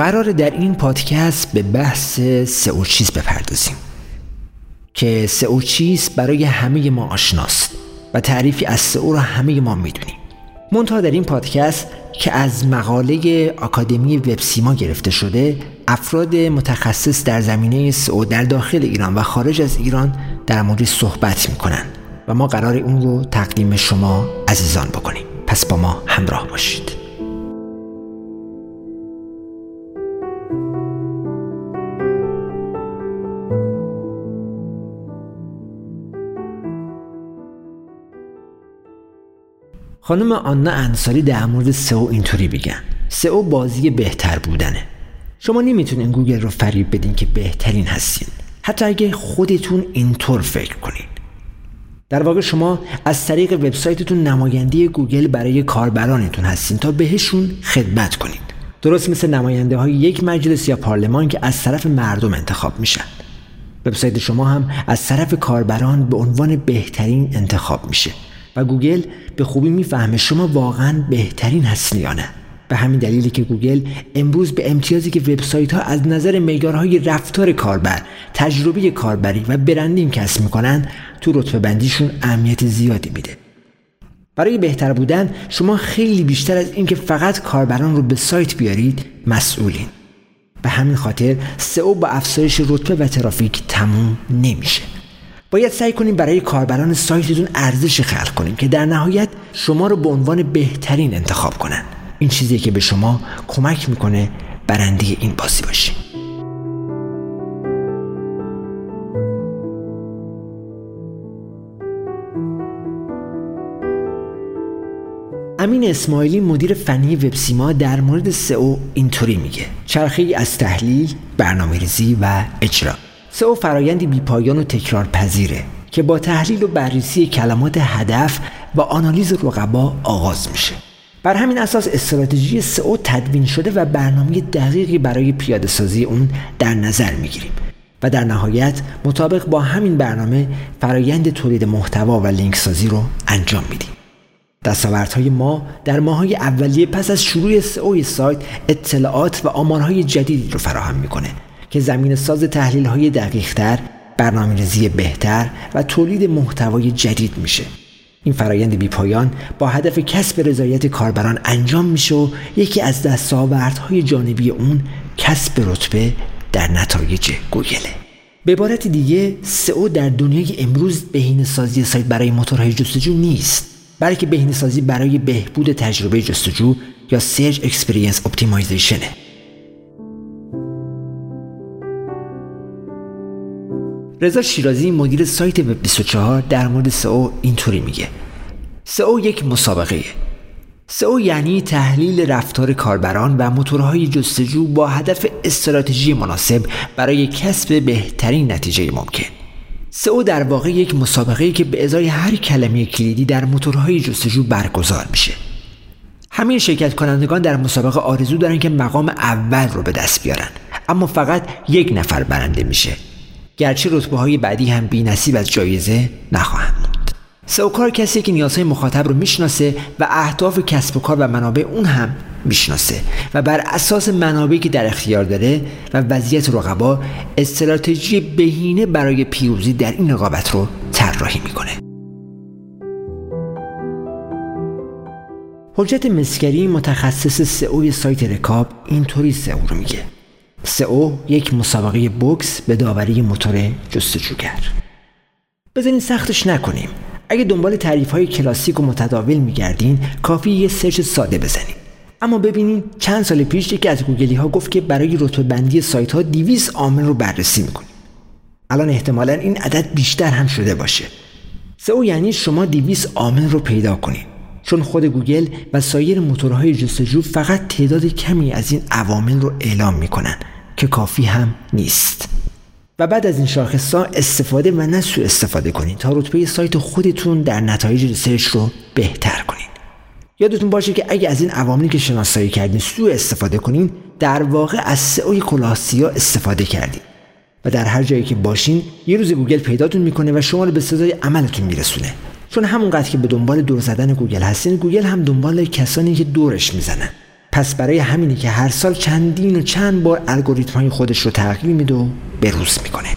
قرار در این پادکست به بحث سئو چیز بپردازیم که سئو چیز برای همه ما آشناست و تعریفی از سئو را همه ما می‌دونیم. منتها در این پادکست که از مقاله آکادمی وب سیما گرفته شده افراد متخصص در زمینه سئو در داخل ایران و خارج از ایران در مورد صحبت می‌کنن و ما قرار اون رو تقدیم شما عزیزان بکنیم. پس با ما همراه باشید. خانم آنا انصاری در مورد سئو اینطوری میگن سئو بازی بهتر بودنه. شما نمی‌تونین گوگل رو فریب بدین که بهترین هستین. حتی اگه خودتون اینطور فکر کنین. در واقع شما از طریق وبسایتتون نماینده گوگل برای کاربرانتون هستین تا بهشون خدمت کنین. درست مثل نماینده های یک مجلس یا پارلمان که از طرف مردم انتخاب میشن. وبسایت شما هم از طرف کاربران به عنوان بهترین انتخاب میشه. و گوگل به خوبی می‌فهمه شما واقعا بهترین هستین یا نه به همین دلیلی که گوگل امروز به امتیازی که وبسایت ها از نظر معیارهای رفتار کاربر، تجربه کاربری و برندینگ کسب می‌کنن تو رتبه بندیشون اهمیت زیادی میده. برای بهتر بودن شما خیلی بیشتر از اینکه فقط کاربران رو به سایت بیارید مسئولین. به همین خاطر سئو با افزایش رتبه و ترافیک تموم نمیشه. باید سعی کنیم برای کاربران سایتتون ارزش خلق کنیم که در نهایت شما رو به عنوان بهترین انتخاب کنن. این چیزی که به شما کمک می‌کنه برنده این بازی باشی. امین اسماعیلی مدیر فنی وبسیما در مورد سئو اینطوری میگه. چرخه از تحلیل، برنامه‌ریزی و اجرا. سئو فرایندی بیپایان و تکرار پذیره که با تحلیل و بررسی کلمات هدف و آنالیز رقبا آغاز میشه. بر همین اساس استراتژی سئو تدوین شده و برنامه دقیقی برای پیاده سازی اون در نظر می‌گیریم و در نهایت مطابق با همین برنامه فرایند تولید محتوا و لینک سازی رو انجام میدیم. دستاوردهای ما در ماهای اولیه پس از شروع سئو سایت اطلاعات و آمارهای جدیدی رو فراهم می‌کنه که زمین ساز تحلیل های دقیق تر، برنامه ریزی بهتر و تولید محتوای جدید میشه. این فرایند بی پایان با هدف کسب رضایت کاربران انجام میشه و یکی از دستاوردهای جانبی اون کسب رتبه در نتایج گوگله. به عبارت دیگه سئو در دنیای امروز بهینه سازی سایت برای موتورهای جستجو نیست بلکه بهینه سازی برای بهبود تجربه جستجو یا search experience optimization ه رضا شیرازی مدیر سایت وب 24 در مورد سئو اینطوری میگه. سئو یک مسابقه سئو یعنی تحلیل رفتار کاربران و موتورهای جستجو با هدف استراتژی مناسب برای کسب بهترین نتیجه ممکن. سئو در واقع یک مسابقه که به ازای هر کلمه کلیدی در موتورهای جستجو برگزار میشه. همه شرکت کنندگان در مسابقه آرزو دارن که مقام اول رو به دست بیارن. اما فقط یک نفر برنده میشه. گرچه رتبه های بعدی هم بی نصیب از جایزه نخواهند بود. سئوکار کسی که نیازهای مخاطب رو می‌شناسه و اهداف کسب و کار و منابع اون هم می‌شناسه و بر اساس منابعی که در اختیار داره و وضعیت رقبا استراتژی بهینه برای پیروزی در این رقابت رو طراحی می‌کنه. حجت مسکری متخصص سئو سایت رکاب اینطوری سئو رو میگه. سئو یک مسابقه بوکس به داوری موتور جستجوگر. بزنین سختش نکنیم. اگه دنبال تعریف های کلاسیک و متداول میگردین کافی یه سرچ ساده بزنید اما ببینین چند سال پیش یکی از گوگلی ها گفت که برای رتبه بندی سایت ها 200 عامل رو بررسی می‌کنیم الان احتمالا این عدد بیشتر هم شده باشه. سئو یعنی شما 200 عامل رو پیدا کنید چون خود گوگل و سایر موتورهای جستجو فقط تعداد کمی از این عوامل رو اعلام می‌کنن که کافی هم نیست. و بعد از این شاخص ها استفاده و نه سو استفاده کنید تا رتبه سایت خودتون در نتایج سرچ رو بهتر کنید. یادتون باشه که اگه از این عواملی که شناسایی کردین سو استفاده کنین در واقع از سئوی کلاه سیاه استفاده کردید و در هر جایی که باشین یه روز گوگل پیداتون می‌کنه و شما رو به سزای عملتون میرسونه. چون همونقدر که به دنبال دور زدن گوگل هستین گوگل هم دنبال کسانی که دورش می‌زنن. پس برای همینی که هر سال چندین و چند بار الگوریتم های خودش رو تغییر میده و بروز می‌کنه.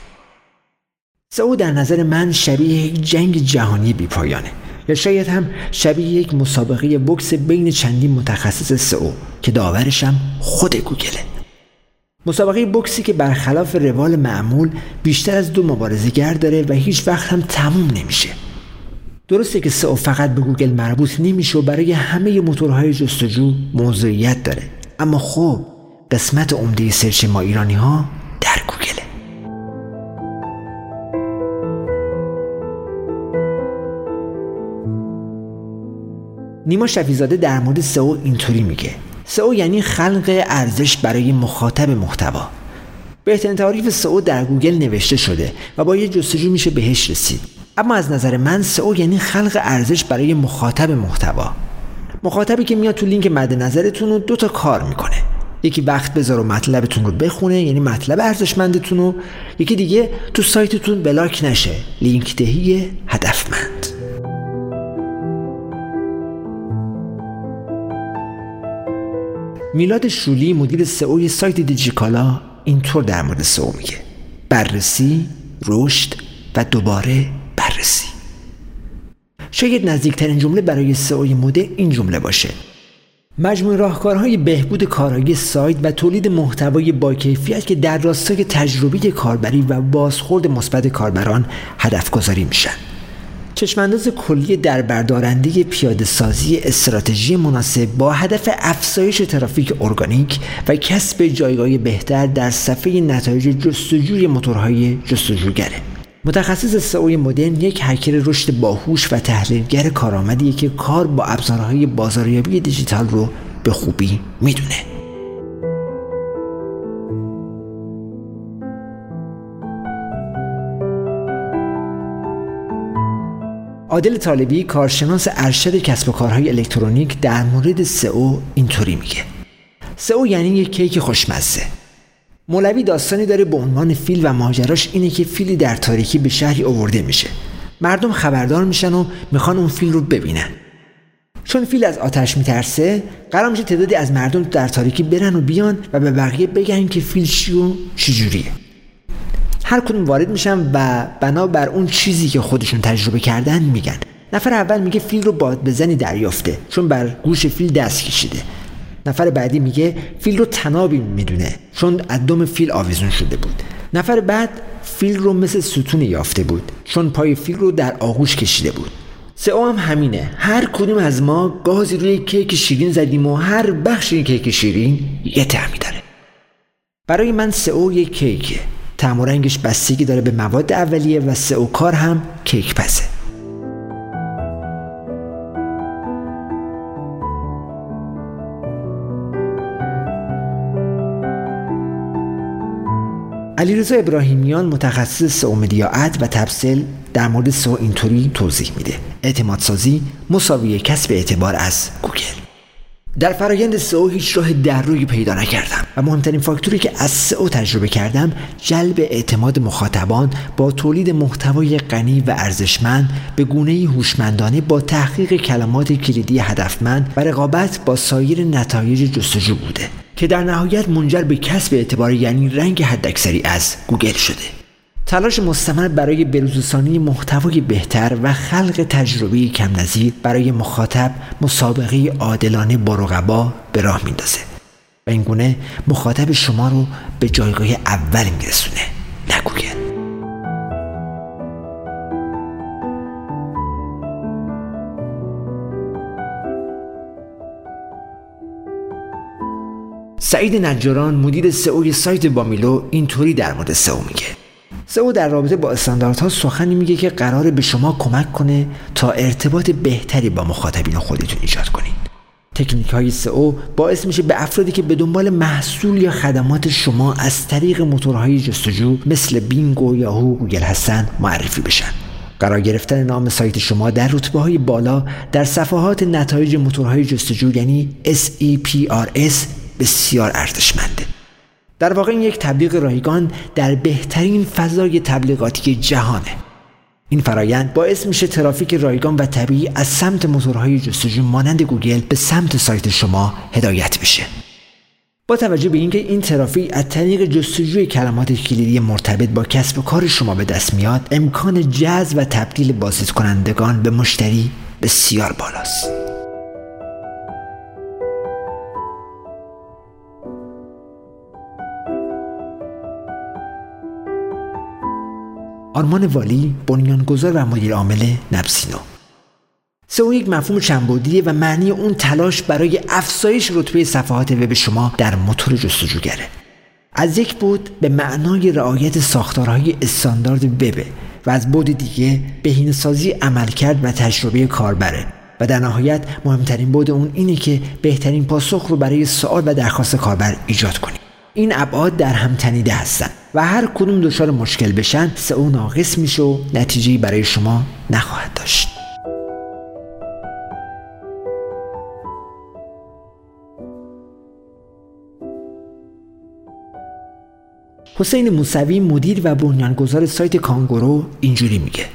سئو در نظر من شبیه یک جنگ جهانی بیپایانه یا شاید هم شبیه یک مسابقه بکس بین چندین متخصص سئو که داورشم خود گوگله. مسابقه بکسی که برخلاف روال معمول بیشتر از دو مبارزهگر داره و هیچ وقت هم تموم نمیشه. درسته که سئو فقط به گوگل مربوط نمیشه و برای همه موتورهای جستجو موضوعیت داره. اما خب قسمت عمده سرچ ما ایرانی ها در گوگله نیما شفیزاده در مورد سئو اینطوری میگه. سئو یعنی خلق ارزش برای مخاطب محتوا. بهترین تعریف سئو در گوگل نوشته شده و با یه جستجو میشه بهش رسید. اما از نظر من سئو یعنی خلق ارزش برای مخاطب محتوا. مخاطبی که میاد تو لینک مد نظرتون رو دو تا کار می‌کنه. یکی وقت بذاره و مطلبتون رو بخونه یعنی مطلب ارزشمندتون رو. یکی دیگه تو سایتتون بلاک نشه. لینک دهی هدفمند. میلاد شولی مدیر سئو سایت دیجیکالا اینطور در مورد سئو میگه. بررسی رشد و دوباره بررسی. شاید نزدیکترین جمله برای سئو مده این جمله باشه. مجموع راهکارهای بهبود کارایی سایت و تولید محتوای با کیفیت که در راستای تجربه کاربری و بازخورد مثبت کاربران هدف گذاری میشن. چشمانداز کلی در بردارنده پیاده سازی استراتژی مناسب با هدف افزایش ترافیک ارگانیک و کسب جایگاه بهتر در صفحه نتایج جستجوی موتورهای جستجوگره. متخصص سئو مدرن یک هکر رشد باهوش و تحلیلگر کارآمدیه که کار با ابزارهای بازاریابی دیجیتال رو به خوبی می‌دونه. عادل طالبی کارشناس ارشد کسب و کارهای الکترونیک در مورد سئو اینطوری میگه. سئو یعنی یک کیک خوشمزه. مولوی داستانی داره به عنوان فیل و ماجراش اینه که فیلی در تاریکی به شهری آورده میشه. مردم خبردار میشن و می‌خوان اون فیل رو ببینن. چون فیل از آتش میترسه قرار میشه تعدادی از مردم در تاریکی برن و بیان و به بقیه بگن که فیل چی و چجوریه. هر کدوم وارد میشن و بنا بر اون چیزی که خودشون تجربه کردن میگن. نفر اول میگه فیل رو بادبزنی دریافته چون بر گوش فیل دست کشیده. نفر بعدی میگه فیل رو تنابی می‌دونه چون از فیل آویزون شده بود. نفر بعد فیل رو مثل ستون یافته بود چون پای فیل رو در آغوش کشیده بود. سئو هم همینه. هر کدوم از ما گازی روی کیک شیرین زدیم و هر بخش کیک شیرین یه تعمی داره. برای من سئو یک کیکه. تعم و رنگش بستگی داره به مواد اولیه و سئو کار هم کیک پسه. علیرضا ابراهیمیان متخصص سئو مدیااد و تپسل در مورد سئو اینطوری توضیح میده. اعتماد سازی مساوی کسب اعتبار از گوگل. در فرایند سئو هیچ راه در روی پیدا نکردم و مهمترین فاکتوری که از سئو تجربه کردم جلب اعتماد مخاطبان با تولید محتوای غنی و ارزشمند به گونه هوشمندانه با تحقیق کلمات کلیدی هدفمند و رقابت با سایر نتایج جستجو بوده. که در نهایت منجر به کسب اعتبار یعنی rank حداکثری از گوگل شده. تلاش مستمر برای بروزرسانی محتوای بهتر و خلق تجربه کم نظیر برای مخاطب مسابقه عادلانه با رقبا به راه میندازه. و اینگونه مخاطب شما رو به جایگاه اول میرسونه. سعید نجاران مدیر سئو سایت بامیلو اینطوری در مورد سئو میگه. سئو در رابطه با استانداردها سخنی میگه که قراره به شما کمک کنه تا ارتباط بهتری با مخاطبین خودتون ایجاد کنید تکنیک های سئو باعث میشه به افرادی که به دنبال محصول یا خدمات شما از طریق موتورهای جستجو مثل بینگ و یاهو گوگل هستن معرفی بشن. قرار گرفتن نام سایت شما در رتبه های بالا در صفحات نتایج موتورهای جستجو یعنی SERPs بسیار ارزشمنده. در واقع این یک تبلیغ رایگان در بهترین فضای تبلیغاتی جهانه. این فرایند باعث میشه ترافیک رایگان و طبیعی از سمت موتورهای جستجو مانند گوگل به سمت سایت شما هدایت بشه. با توجه به اینکه این ترافیک از طریق جستجوی کلمات کلیدی مرتبط با کسب و کار شما به دست میاد امکان جذب و تبدیل بازدید کنندگان به مشتری بسیار بالاست. آرمان والی بنیانگذار و مدیر عامل نبسینو سئو یک مفهوم چندبعدیه و معنی اون تلاش برای افزایش رتبه صفحات وب شما در موتور جستجوگره. از یک بود به معنای رعایت ساختارهای استاندارد وب و از بود دیگه بهینه‌سازی عملکرد و تجربه کاربره و در نهایت مهمترین بود اون اینه که بهترین پاسخ رو برای سوال و درخواست کاربر ایجاد کنید این ابعاد در هم تنیده هستن و هر کدوم دچار مشکل بشن سئو ناقص میشه و نتیجه برای شما نخواهد داشت. حسین موسوی مدیر و بنیانگذار سایت کانگورو اینجوری میگه.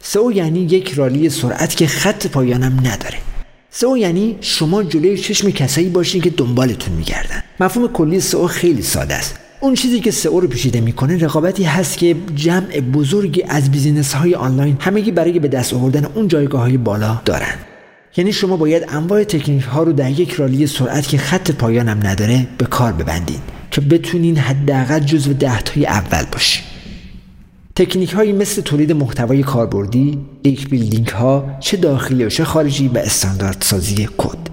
سئو یعنی یک رالی سرعت که خط پایانم نداره. سئو یعنی شما جلوی چشم کسایی باشین که دنبالتون میگردن. مفهوم کلی سئو خیلی ساده است. اون چیزی که سئو رو پیچیده می‌کنه رقابتی هست که جمع بزرگی از business های آنلاین همگی برای به دست آوردن اون جایگاه های بالا دارن. یعنی شما باید انواع تکنیک ها رو در یک رالی سرعت که خط پایانم نداره به کار ببندین که بتونین حداقل جزو دهتای اول باشین تکنیک هایی مثل تولید محتوای کاربردی، link building ها چه داخلی و چه خارجی استاندارد سازی کد.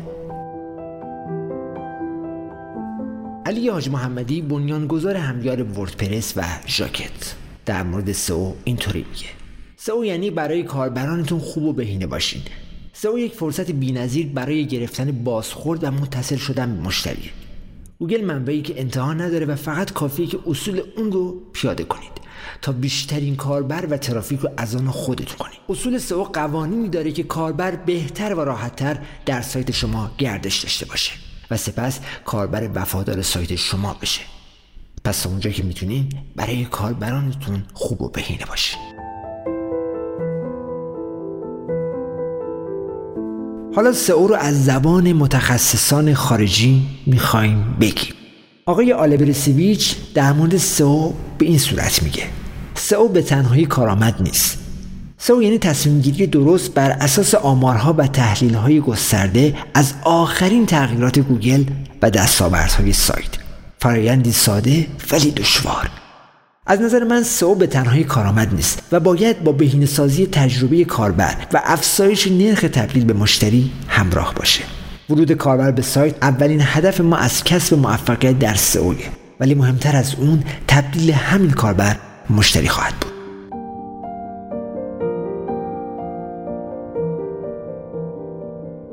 علی حاج محمدی بنیانگذار همیار وردپرس و ژاکت. در مورد سئو اینطوری میگه. سئو یعنی برای کاربرانتون خوب و بهینه باشین. سئو یک فرصت بینظیر برای گرفتن بازخورد و متصل شدن به مشتریه گوگل منبعی که انتها نداره و فقط کافیه که اصول اون رو پیاده کنید تا بیشترین کاربر و ترافیک رو از آن خودتون کنید. اصول سئو قوانینی داره که کاربر بهتر و راحتتر در سایت شما گردش داشته باشه. و سپس کاربر وفادار سایت شما بشه. پس اونجا که می‌تونین برای کاربرانتون خوب و بهینه باشین حالا سئو رو از زبان متخصصان خارجی می‌خوایم بگیم. آقای آلبرسیویچ در مورد سئو به این صورت میگه. سئو به تنهایی کارآمد نیست. سئو یعنی تصمیم گیری درست بر اساس آمارها و تحلیل های گسترده از آخرین تغییرات گوگل و دستاوردهای سایت. فرایندی ساده ولی دشوار. از نظر من سئو به تنهایی کارآمد نیست و باید با بهینه‌سازی تجربه کاربر و افزایش نرخ تبدیل به مشتری همراه باشه. ورود کاربر به سایت اولین هدف ما از کسب موفقیت در سئو. ولی مهمتر از اون تبدیل همین کاربر مشتری خواهد بود.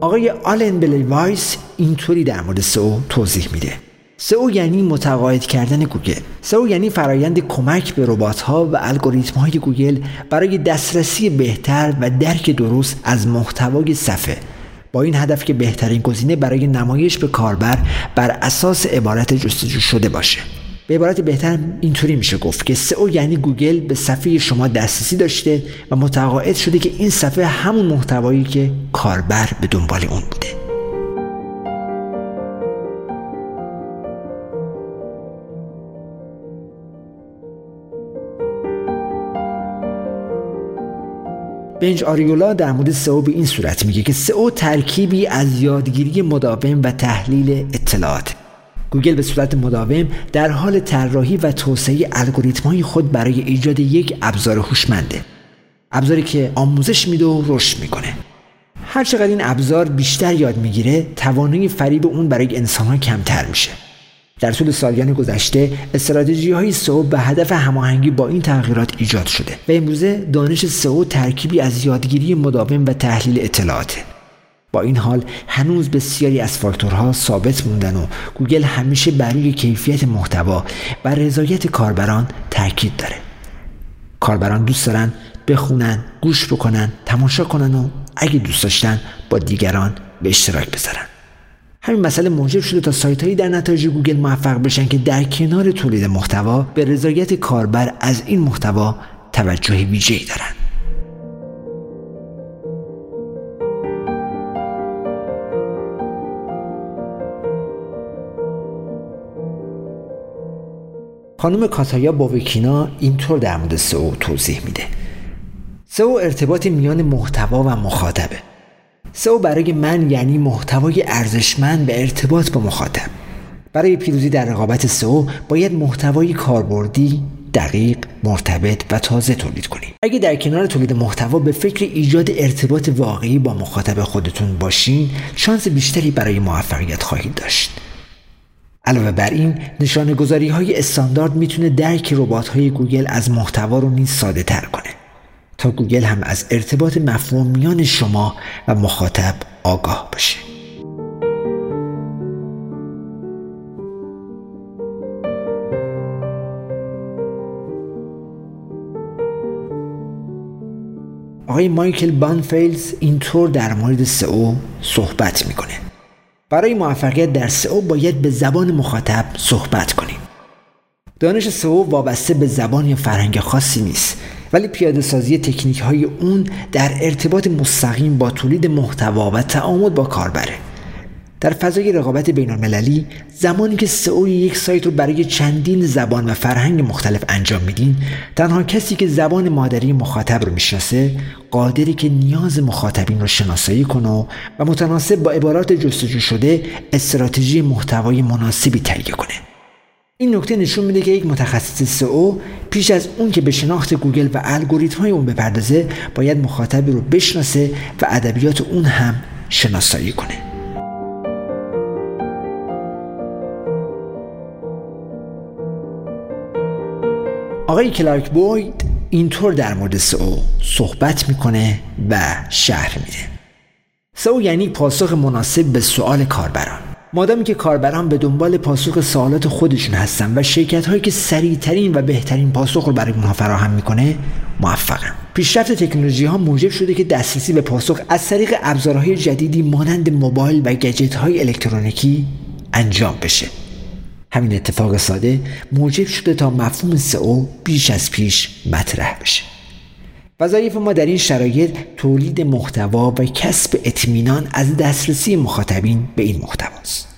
آقای آلن بلیوایس اینطوری در مورد سئو توضیح میده. سئو یعنی متقاعد کردن گوگل. سئو یعنی فرایند کمک به ربات ها و الگوریتم های گوگل برای دسترسی بهتر و درک درست از محتوای صفحه. با این هدف که بهترین گزینه برای نمایش به کاربر بر اساس عبارت جستجو شده باشه. به عبارت بهتر اینطوری میشه گفت که سئو یعنی گوگل به صفحه شما دسترسی داشته و متقاعد شده که این صفحه همون محتوایی که کاربر به دنبال اون بوده. بنج آریولا در مورد سئو به این صورت میگه که سئو ترکیبی از یادگیری مداوم و تحلیل اطلاعات. گوگل به صورت مداوم در حال طراحی و توسعه الگوریتم‌های خود برای ایجاد یک ابزار هوشمنده. ابزاری که آموزش میده و رشد می‌کنه. هر چقدر این ابزار بیشتر یاد می‌گیره توانایی فریب اون برای انسانها کمتر میشه. در طول سالیان گذشته استراتژی های سئو به هدف هماهنگی با این تغییرات ایجاد شده و امروزه دانش سئو ترکیبی از یادگیری مداوم و تحلیل اطلاعاته. با این حال هنوز بسیاری از فاکتورها ثابت موندن و گوگل همیشه برای کیفیت محتوا و رضایت کاربران تاکید داره. کاربران دوست دارن بخونن گوش بکنن تماشا کنن و اگه دوست داشتن با دیگران به اشتراک بذارن. همین مسئله موجب شده تا سایت هایی در نتایج گوگل موفق بشن که در کنار تولید محتوا به رضایت کاربر از این محتوا توجه ویژه‌ای دارن. خانم کاتایا بووکینا اینطور در مورد سئو توضیح میده. سئو ارتباط میان محتوا و مخاطبه. سئو برای من یعنی محتوای ارزشمند به ارتباط با مخاطب. برای پیروزی در رقابت سئو باید محتوای کاربردی دقیق مرتبط و تازه تولید کنید اگه در کنار تولید محتوا به فکر ایجاد ارتباط واقعی با مخاطب خودتون باشین شانس بیشتری برای موفقیت خواهید داشت. علاوه بر این نشانه گذاری های استاندارد می‌تونه درک ربات های گوگل از محتوا رو نیز ساده تر کنه. تا گوگل هم از ارتباط مفهوم میان شما و مخاطب آگاه باشه. آقای مایکل بانفیلز اینطور در مورد سئو صحبت می‌کنه. برای موفقیت در سئو باید به زبان مخاطب صحبت کنیم. دانش سئو وابسته به زبان یا فرهنگ خاصی نیست ولی پیاده سازی تکنیک های اون در ارتباط مستقیم با تولید محتوا و تعامل با کاربره. در فضای رقابت بین المللی زمانی که سئو یک سایت رو برای چندین زبان و فرهنگ مختلف انجام میدین تنها کسی که زبان مادری مخاطب رو می‌شناسه قادری که نیاز مخاطبین رو شناسایی کنه و متناسب با عبارات جستجو شده استراتژی محتوای مناسبی تهیه کنه. این نکته نشون میده که یک متخصص سئو پیش از اون که به شناخت گوگل و الگوریتم های اون بپردازه باید مخاطبی رو بشناسه و ادبیات اون هم شناسایی کنه. آقای کلارک بوید اینطور در مورد سئو صحبت می‌کنه و شهر میده. سئو یعنی پاسخ مناسب به سوال کاربران. مادامی که کاربران به دنبال پاسخ سوالات خودشون هستن و شرکت هایی که سریعترین و بهترین پاسخ رو برای اونها فراهم می‌کنه موفقن. پیشرفت تکنولوژی ها موجب شده که دسترسی به پاسخ از طریق ابزارهای جدیدی مانند موبایل و گجت های الکترونیکی انجام بشه. همین اتفاق ساده موجب شده تا مفهوم سئو بیش از پیش مطرح بشه. وظایف ما در این شرایط تولید محتوا و کسب اطمینان از دسترسی مخاطبین به این محتواست.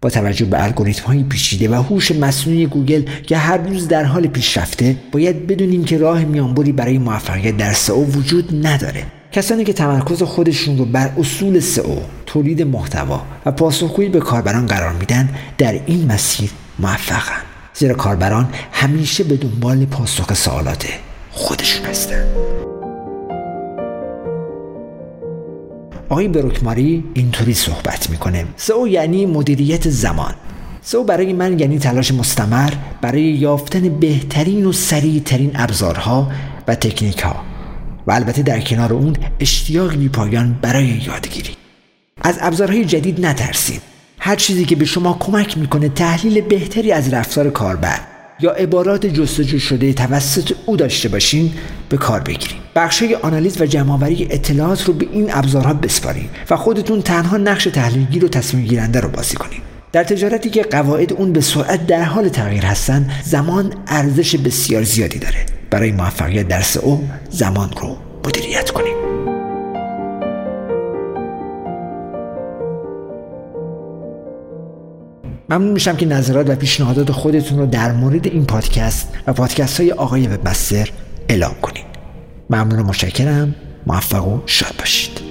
با توجه به الگوریتم های پیچیده و هوش مصنوعی گوگل که هر روز در حال پیشرفته باید بدونیم که راه میانبری برای موفقیت در سئو وجود نداره. کسانی که تمرکز خودشون رو بر اصول سئو تولید محتوا و پاسخگویی به کاربران قرار میدن در این مسیر موفقن. زیرا کاربران همیشه به دنبال پاسخ سوالات خودشون هستن. آقای بروکماری اینطوری صحبت می‌کنه. سئو یعنی مدیریت زمان. سئو برای من یعنی تلاش مستمر برای یافتن بهترین و سریعترین ابزارها و تکنیک ها و البته در کنار اون اشتیاق بی پایان برای یادگیری. از ابزارهای جدید نترسید. هر چیزی که به شما کمک می‌کنه تحلیل بهتری از رفتار کاربر یا عبارات جستجو شده توسط او داشته باشین به کار بگیریم. بخشای آنالیز و جمعآوری اطلاعات رو به این ابزارها بسپاریم و خودتون تنها نقش تحلیلگیر و تصمیم گیرنده رو بازی کنیم در تجارتی که قواعد اون به سرعت در حال تغییر هستن زمان ارزش بسیار زیادی داره. برای موفقیت در او زمان رو مدیریت کنیم. ممنون میشم که نظرات و پیشنهادات خودتون رو در مورد این پادکست و پادکست های آقای وبمستر اعلام کنید. ممنون و مشکرم موفق و شاد باشید.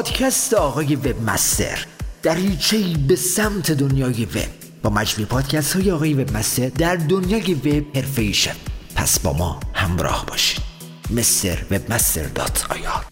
پادکست آقای وب مستر دریچه به سمت دنیای وب. با مجموع پادکست های آقای وب مستر در دنیای وب حرفه پس با ما همراه باشید. مستر وب مستر دات آیار